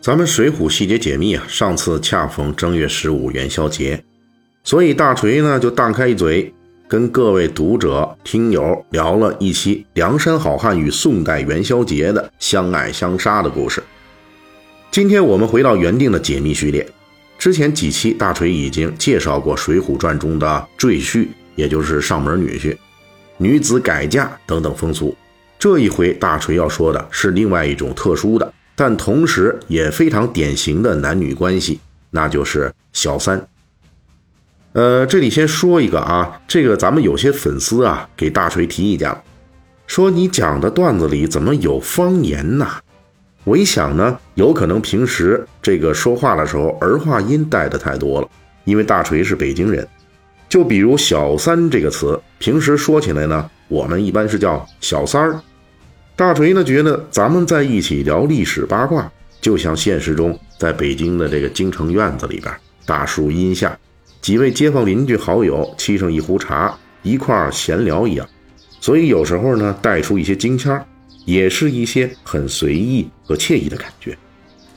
咱们《水浒细节解密》啊，上次恰逢正月十五元宵节，所以大锤呢就大开一嘴，跟各位读者听友聊了一期梁山好汉与宋代元宵节的相爱相杀的故事。今天我们回到原定的解密序列，之前几期大锤已经介绍过《水浒传》中的赘婿，也就是上门女婿、女子改嫁等等风俗。这一回大锤要说的是另外一种特殊的。但同时也非常典型的男女关系，那就是小三。呃，这里先说一个啊，这个咱们有些粉丝啊给大锤提意见了，说你讲的段子里怎么有方言呢？我一想呢，有可能平时这个说话的时候儿化音带的太多了，因为大锤是北京人。就比如“小三”这个词，平时说起来呢，我们一般是叫小三儿。大锤呢觉得咱们在一起聊历史八卦，就像现实中在北京的这个京城院子里边，大树荫下，几位街坊邻居好友沏上一壶茶，一块闲聊一样。所以有时候呢带出一些京腔，也是一些很随意和惬意的感觉。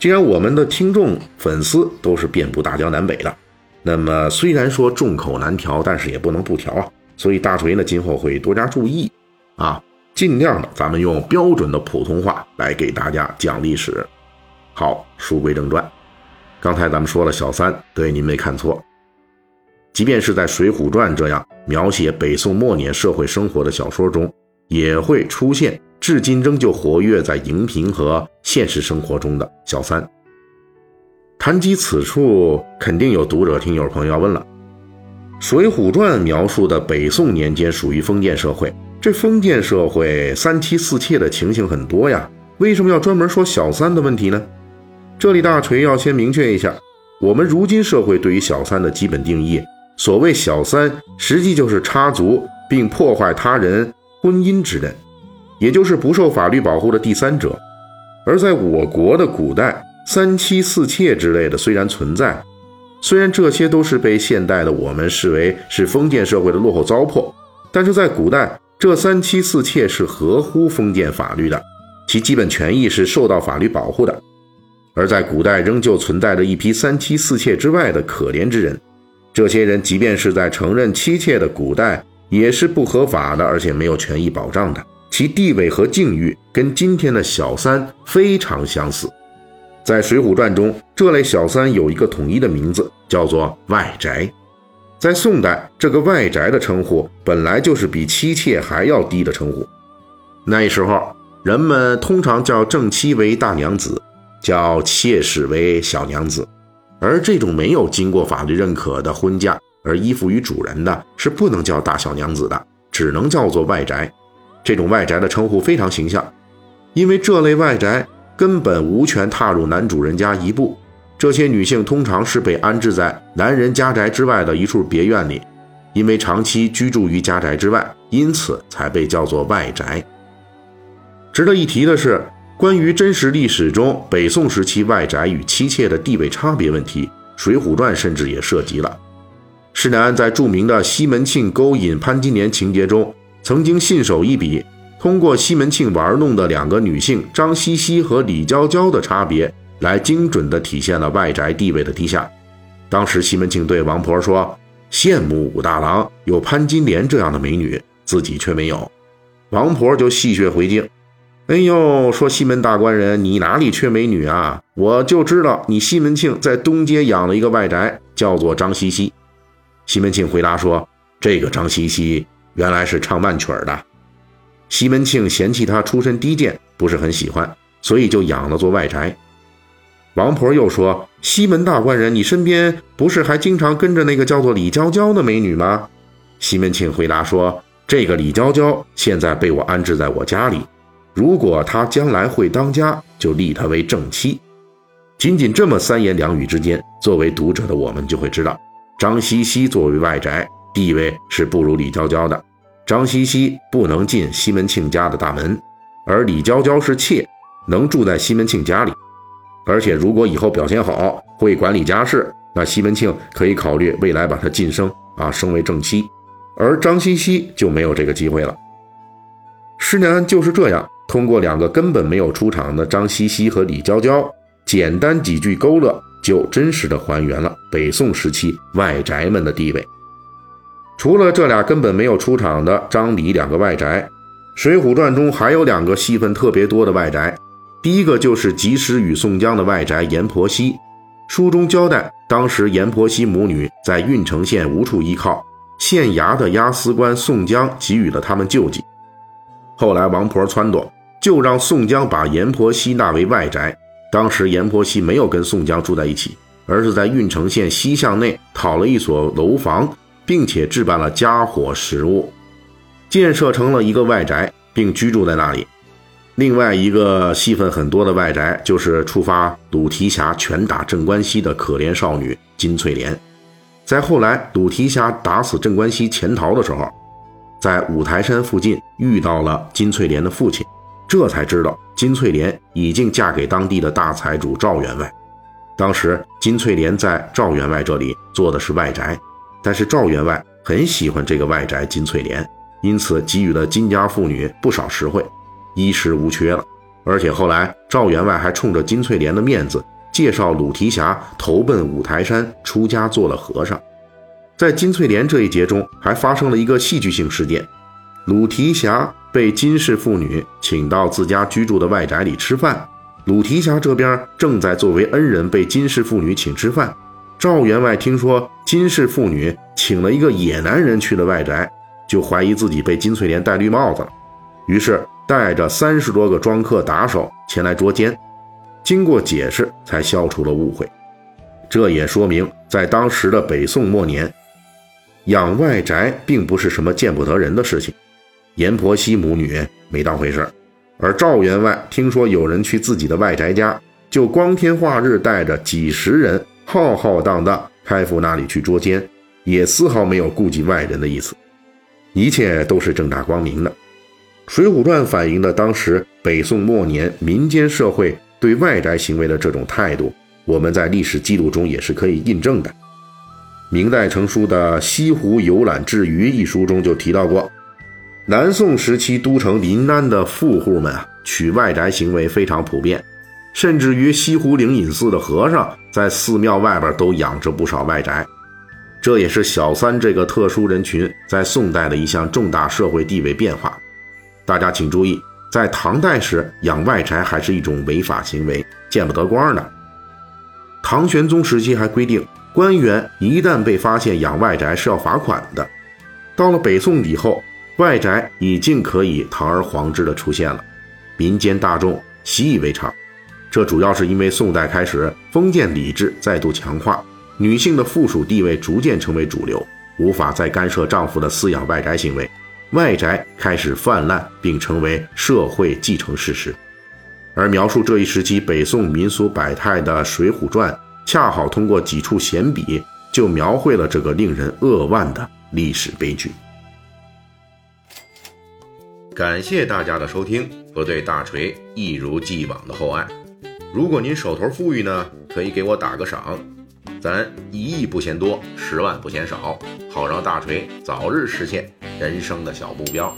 既然我们的听众粉丝都是遍布大江南北的，那么虽然说众口难调，但是也不能不调啊。所以大锤呢今后会多加注意啊。尽量的，咱们用标准的普通话来给大家讲历史。好，书归正传，刚才咱们说了小三，对，您没看错。即便是在《水浒传》这样描写北宋末年社会生活的小说中，也会出现至今仍旧活跃在荧屏和现实生活中的小三。谈及此处，肯定有读者听友朋友要问了：《水浒传》描述的北宋年间属于封建社会。这封建社会三妻四妾的情形很多呀，为什么要专门说小三的问题呢？这里大锤要先明确一下，我们如今社会对于小三的基本定义，所谓小三，实际就是插足并破坏他人婚姻之人，也就是不受法律保护的第三者。而在我国的古代，三妻四妾之类的虽然存在，虽然这些都是被现代的我们视为是封建社会的落后糟粕，但是在古代。这三妻四妾是合乎封建法律的，其基本权益是受到法律保护的。而在古代，仍旧存在着一批三妻四妾之外的可怜之人。这些人即便是在承认妻妾的古代，也是不合法的，而且没有权益保障的。其地位和境遇跟今天的小三非常相似。在《水浒传》中，这类小三有一个统一的名字，叫做外宅。在宋代，这个外宅的称呼本来就是比妻妾还要低的称呼。那时候，人们通常叫正妻为大娘子，叫妾室为小娘子。而这种没有经过法律认可的婚嫁而依附于主人的，是不能叫大小娘子的，只能叫做外宅。这种外宅的称呼非常形象，因为这类外宅根本无权踏入男主人家一步。这些女性通常是被安置在男人家宅之外的一处别院里，因为长期居住于家宅之外，因此才被叫做外宅。值得一提的是，关于真实历史中北宋时期外宅与妻妾的地位差别问题，《水浒传》甚至也涉及了。施耐庵在著名的西门庆勾引潘金莲情节中，曾经信手一笔，通过西门庆玩弄的两个女性张茜茜和李娇娇的差别。来精准地体现了外宅地位的低下。当时西门庆对王婆说：“羡慕武大郎有潘金莲这样的美女，自己却没有。”王婆就戏谑回敬：“哎呦，说西门大官人，你哪里缺美女啊？我就知道你西门庆在东街养了一个外宅，叫做张西西。”西门庆回答说：“这个张西西原来是唱慢曲儿的。”西门庆嫌弃她出身低贱，不是很喜欢，所以就养了座外宅。王婆又说：“西门大官人，你身边不是还经常跟着那个叫做李娇娇的美女吗？”西门庆回答说：“这个李娇娇现在被我安置在我家里，如果她将来会当家，就立她为正妻。”仅仅这么三言两语之间，作为读者的我们就会知道，张西西作为外宅，地位是不如李娇娇的。张西西不能进西门庆家的大门，而李娇娇是妾，能住在西门庆家里。而且如果以后表现好，会管理家事，那西门庆可以考虑未来把他晋升啊，升为正妻。而张西西就没有这个机会了。施耐庵就是这样，通过两个根本没有出场的张西西和李娇娇，简单几句勾勒，就真实的还原了北宋时期外宅们的地位。除了这俩根本没有出场的张李两个外宅，《水浒传》中还有两个戏份特别多的外宅。第一个就是及时雨宋江的外宅阎婆惜。书中交代，当时阎婆惜母女在郓城县无处依靠，县衙的押司官宋江给予了他们救济。后来王婆撺掇，就让宋江把阎婆惜纳为外宅。当时阎婆惜没有跟宋江住在一起，而是在郓城县西巷内讨了一所楼房。并且置办了家伙食物，建设成了一个外宅，并居住在那里。另外一个戏份很多的外宅，就是触发鲁提辖拳打镇关西的可怜少女金翠莲。在后来鲁提辖打死镇关西潜逃的时候，在五台山附近遇到了金翠莲的父亲，这才知道金翠莲已经嫁给当地的大财主赵员外。当时金翠莲在赵员外这里做的是外宅。但是赵员外很喜欢这个外宅金翠莲，因此给予了金家妇女不少实惠，衣食无缺了。而且后来赵员外还冲着金翠莲的面子，介绍鲁提辖投奔五台山，出家做了和尚。在金翠莲这一节中，还发生了一个戏剧性事件：鲁提辖被金氏妇女请到自家居住的外宅里吃饭，鲁提辖这边正在作为恩人被金氏妇女请吃饭。赵员外听说金氏妇女请了一个野男人去了外宅，就怀疑自己被金翠莲戴绿帽子了，于是带着三十多个庄客打手前来捉奸。经过解释，才消除了误会。这也说明，在当时的北宋末年，养外宅并不是什么见不得人的事情。阎婆惜母女没当回事而赵员外听说有人去自己的外宅家，就光天化日带着几十人。浩浩荡荡开赴那里去捉奸，也丝毫没有顾及外人的意思，一切都是正大光明的。《水浒传》反映的当时北宋末年民间社会对外宅行为的这种态度，我们在历史记录中也是可以印证的。明代成书的《西湖游览志余》一书中就提到过，南宋时期都城临安的富户们啊，娶外宅行为非常普遍。甚至于西湖灵隐寺的和尚，在寺庙外边都养着不少外宅，这也是小三这个特殊人群在宋代的一项重大社会地位变化。大家请注意，在唐代时养外宅还是一种违法行为，见不得光的。唐玄宗时期还规定，官员一旦被发现养外宅是要罚款的。到了北宋以后，外宅已经可以堂而皇之的出现了，民间大众习以为常。这主要是因为宋代开始封建礼制再度强化，女性的附属地位逐渐成为主流，无法再干涉丈夫的私养外宅行为，外宅开始泛滥并成为社会继承事实。而描述这一时期北宋民俗百态的《水浒传》，恰好通过几处闲笔，就描绘了这个令人扼腕的历史悲剧。感谢大家的收听和对大锤一如既往的厚爱。如果您手头富裕呢，可以给我打个赏，咱一亿不嫌多，十万不嫌少，好让大锤早日实现人生的小目标。